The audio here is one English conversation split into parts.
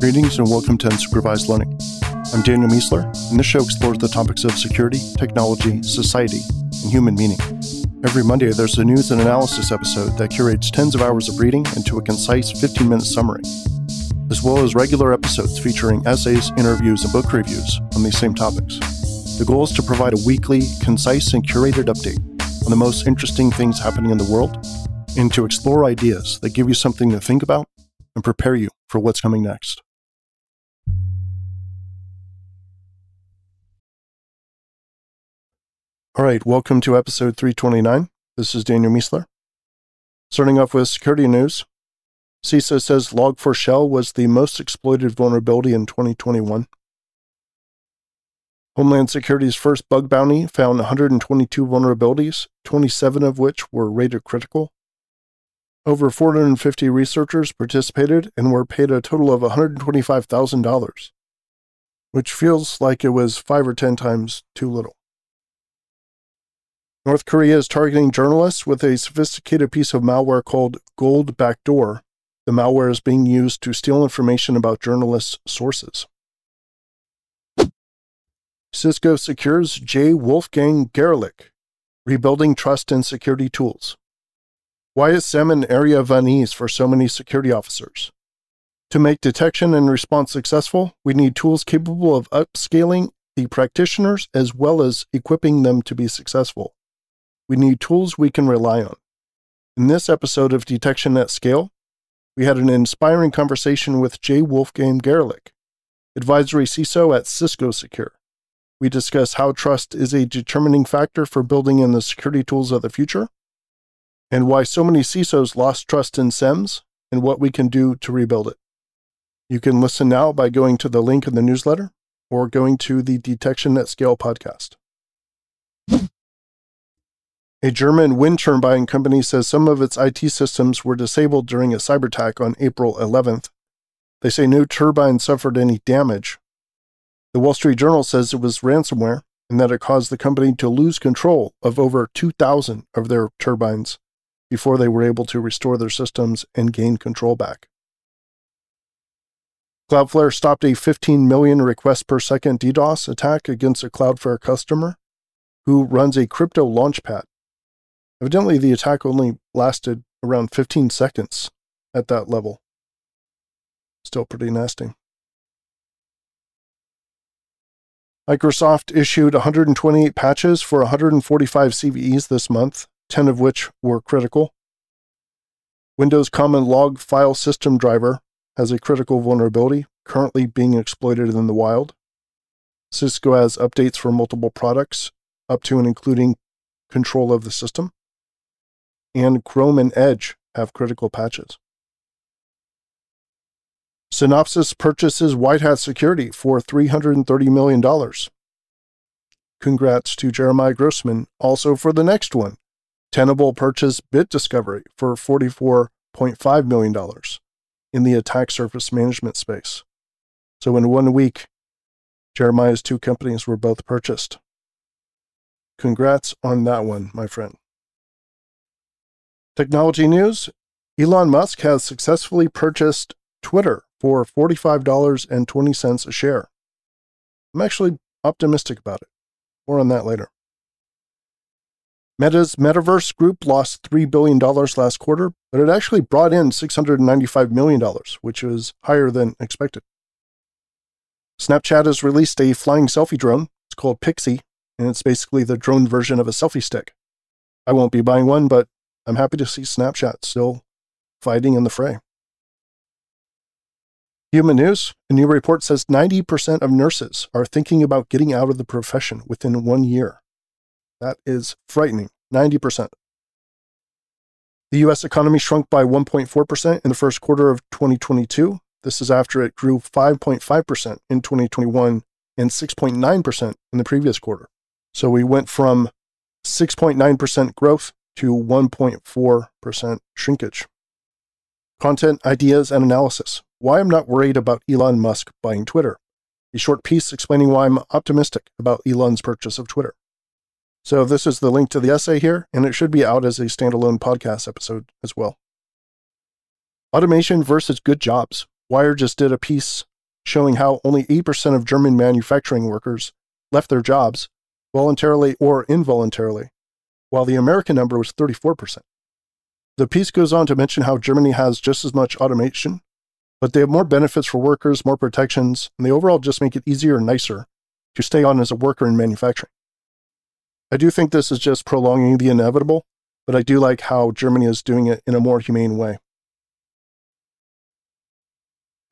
Greetings and welcome to Unsupervised Learning. I'm Daniel Miessler, and this show explores the topics of security, technology, society, and human meaning. Every Monday, there's a news and analysis episode that curates tens of hours of reading into a concise 15 minute summary, as well as regular episodes featuring essays, interviews, and book reviews on these same topics. The goal is to provide a weekly, concise, and curated update on the most interesting things happening in the world and to explore ideas that give you something to think about and prepare you for what's coming next. All right, welcome to episode 329. This is Daniel Miessler. Starting off with security news, CISA says Log4Shell was the most exploited vulnerability in 2021. Homeland Security's first bug bounty found 122 vulnerabilities, 27 of which were rated critical. Over 450 researchers participated and were paid a total of $125,000, which feels like it was five or 10 times too little. North Korea is targeting journalists with a sophisticated piece of malware called Gold Backdoor. The malware is being used to steal information about journalists' sources. Cisco Secure's J. Wolfgang Goerlich, rebuilding trust in security tools. Why is SIEM an area of unease for so many security officers? To make detection and response successful, we need tools capable of upscaling the practitioners as well as equipping them to be successful. We need tools we can rely on. In this episode of Detection at Scale, we had an inspiring conversation with J. Wolfgang Goerlich, advisory CISO at Cisco Secure. We discuss how trust is a determining factor for building in the security tools of the future, and why so many CISOs lost trust in SIEMs and what we can do to rebuild it. You can listen now by going to the link in the newsletter or going to the Detection at Scale podcast. A German wind turbine company says some of its IT systems were disabled during a cyber attack on April 11th. They say no turbine suffered any damage. The Wall Street Journal says it was ransomware and that it caused the company to lose control of over 2,000 of their turbines before they were able to restore their systems and gain control back. Cloudflare stopped a 15 million requests per second DDoS attack against a Cloudflare customer who runs a crypto launchpad Evidently, the attack only lasted around 15 seconds at that level. Still pretty nasty. Microsoft issued 128 patches for 145 CVEs this month, 10 of which were critical. Windows Common Log File System Driver has a critical vulnerability currently being exploited in the wild. Cisco has updates for multiple products, up to and including control of the system and Chrome and Edge have critical patches. Synopsys purchases White Hat Security for $330 million. Congrats to Jeremiah Grossman also for the next one. Tenable purchased Bit Discovery for $44.5 million in the attack surface management space. So in one week, Jeremiah's two companies were both purchased. Congrats on that one, my friend. Technology news Elon Musk has successfully purchased Twitter for $45.20 a share. I'm actually optimistic about it. More on that later. Meta's Metaverse Group lost $3 billion last quarter, but it actually brought in $695 million, which is higher than expected. Snapchat has released a flying selfie drone. It's called Pixie, and it's basically the drone version of a selfie stick. I won't be buying one, but I'm happy to see Snapchat still fighting in the fray. Human News, a new report says 90% of nurses are thinking about getting out of the profession within one year. That is frightening. 90%. The U.S. economy shrunk by 1.4% in the first quarter of 2022. This is after it grew 5.5% in 2021 and 6.9% in the previous quarter. So we went from 6.9% growth to 1.4% shrinkage. Content, ideas, and analysis. Why I'm not worried about Elon Musk buying Twitter. A short piece explaining why I'm optimistic about Elon's purchase of Twitter. So, this is the link to the essay here, and it should be out as a standalone podcast episode as well. Automation versus good jobs. Wired just did a piece showing how only 8% of German manufacturing workers left their jobs, voluntarily or involuntarily, while the American number was 34%. The piece goes on to mention how Germany has just as much automation, but they have more benefits for workers, more protections, and they overall just make it easier and nicer to stay on as a worker in manufacturing. I do think this is just prolonging the inevitable, but I do like how Germany is doing it in a more humane way.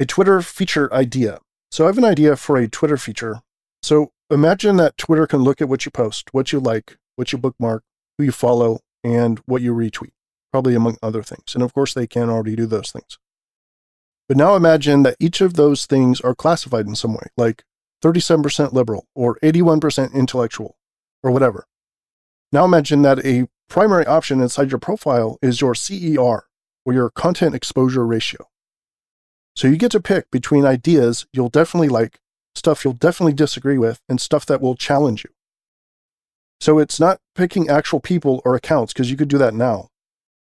A Twitter feature idea. So I have an idea for a Twitter feature. So imagine that Twitter can look at what you post, what you like, what you bookmark, who you follow, and what you retweet, probably among other things. And of course, they can already do those things. But now imagine that each of those things are classified in some way, like 37% liberal or 81% intellectual or whatever. Now imagine that a primary option inside your profile is your CER or your content exposure ratio. So you get to pick between ideas you'll definitely like, stuff you'll definitely disagree with, and stuff that will challenge you. So it's not picking actual people or accounts because you could do that now.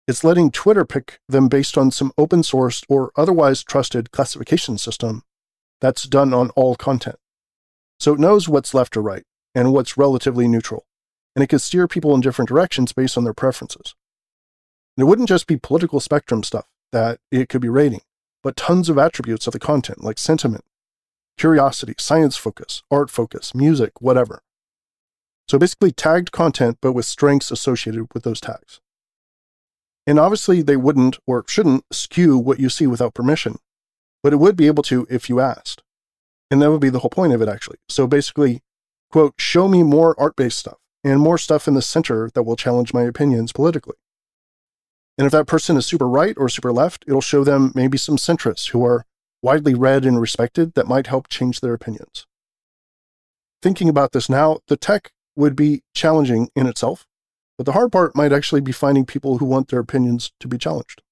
It's letting Twitter pick them based on some open source or otherwise trusted classification system that's done on all content. So it knows what's left or right and what's relatively neutral, and it can steer people in different directions based on their preferences. And it wouldn't just be political spectrum stuff that it could be rating but tons of attributes of the content like sentiment, curiosity, science focus, art focus, music, whatever. So basically tagged content, but with strengths associated with those tags. And obviously, they wouldn't or shouldn't skew what you see without permission, but it would be able to if you asked. And that would be the whole point of it, actually. So basically, quote, show me more art based stuff and more stuff in the center that will challenge my opinions politically. And if that person is super right or super left, it'll show them maybe some centrists who are widely read and respected that might help change their opinions. Thinking about this now, the tech would be challenging in itself, but the hard part might actually be finding people who want their opinions to be challenged.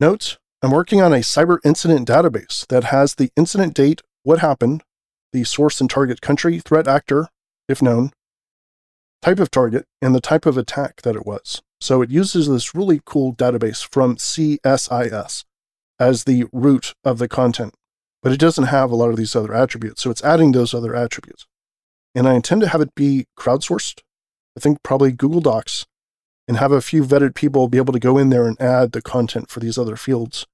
Notes I'm working on a cyber incident database that has the incident date, what happened, the source and target country, threat actor, if known, type of target, and the type of attack that it was. So it uses this really cool database from CSIS as the root of the content, but it doesn't have a lot of these other attributes. So it's adding those other attributes. And I intend to have it be crowdsourced. I think probably Google Docs and have a few vetted people be able to go in there and add the content for these other fields.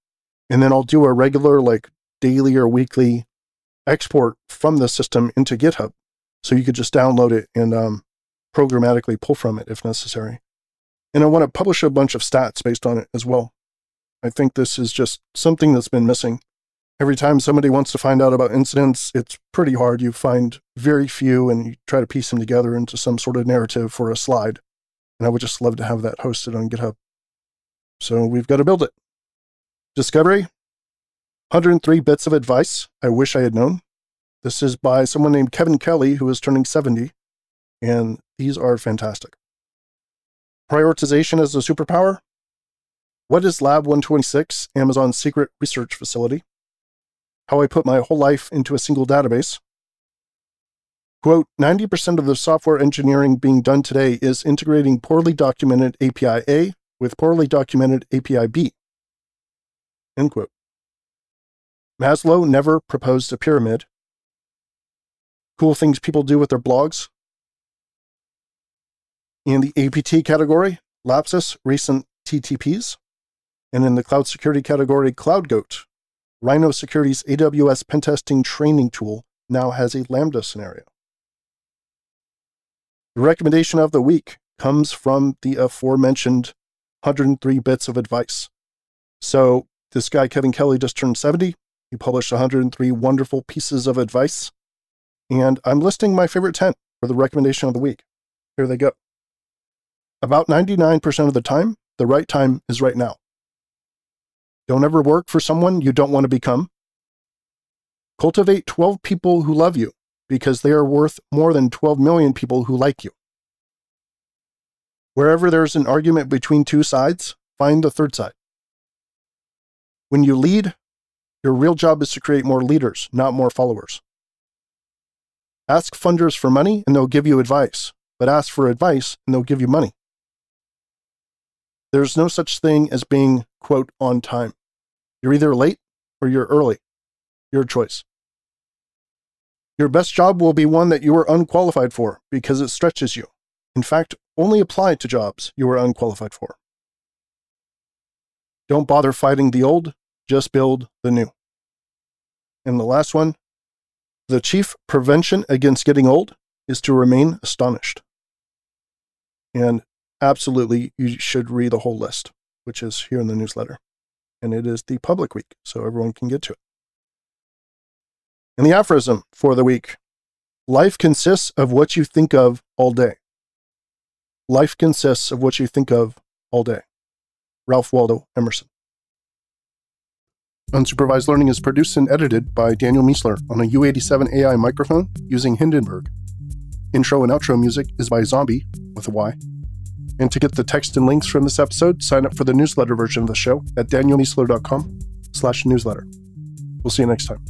And then I'll do a regular, like daily or weekly export from the system into GitHub. So you could just download it and um, programmatically pull from it if necessary. And I want to publish a bunch of stats based on it as well. I think this is just something that's been missing. Every time somebody wants to find out about incidents, it's pretty hard. You find very few and you try to piece them together into some sort of narrative for a slide. And I would just love to have that hosted on GitHub. So we've got to build it. Discovery 103 bits of advice I wish I had known. This is by someone named Kevin Kelly, who is turning 70, and these are fantastic. Prioritization as a superpower? What is Lab 126, Amazon's secret research facility? How I put my whole life into a single database. Quote 90% of the software engineering being done today is integrating poorly documented API A with poorly documented API B. End quote. Maslow never proposed a pyramid. Cool things people do with their blogs. In the APT category, Lapsus recent TTPs. And in the cloud security category, CloudGoat, Rhino Security's AWS pentesting training tool now has a Lambda scenario. The recommendation of the week comes from the aforementioned 103 bits of advice. So, this guy, Kevin Kelly, just turned 70. He published 103 wonderful pieces of advice. And I'm listing my favorite 10 for the recommendation of the week. Here they go. About 99% of the time, the right time is right now. Don't ever work for someone you don't want to become. Cultivate 12 people who love you because they are worth more than 12 million people who like you. Wherever there's an argument between two sides, find the third side. When you lead, your real job is to create more leaders, not more followers. Ask funders for money and they'll give you advice, but ask for advice and they'll give you money. There's no such thing as being, quote, on time. You're either late or you're early. your choice. Your best job will be one that you are unqualified for because it stretches you. In fact, only apply to jobs you are unqualified for. Don't bother fighting the old, just build the new. And the last one the chief prevention against getting old is to remain astonished. And absolutely, you should read the whole list, which is here in the newsletter. And it is the public week, so everyone can get to it. And the aphorism for the week life consists of what you think of all day. Life consists of what you think of all day. Ralph Waldo Emerson. Unsupervised Learning is produced and edited by Daniel Miessler on a U87 AI microphone using Hindenburg. Intro and outro music is by Zombie with a Y. And to get the text and links from this episode, sign up for the newsletter version of the show at danielmiessler.com slash newsletter. We'll see you next time.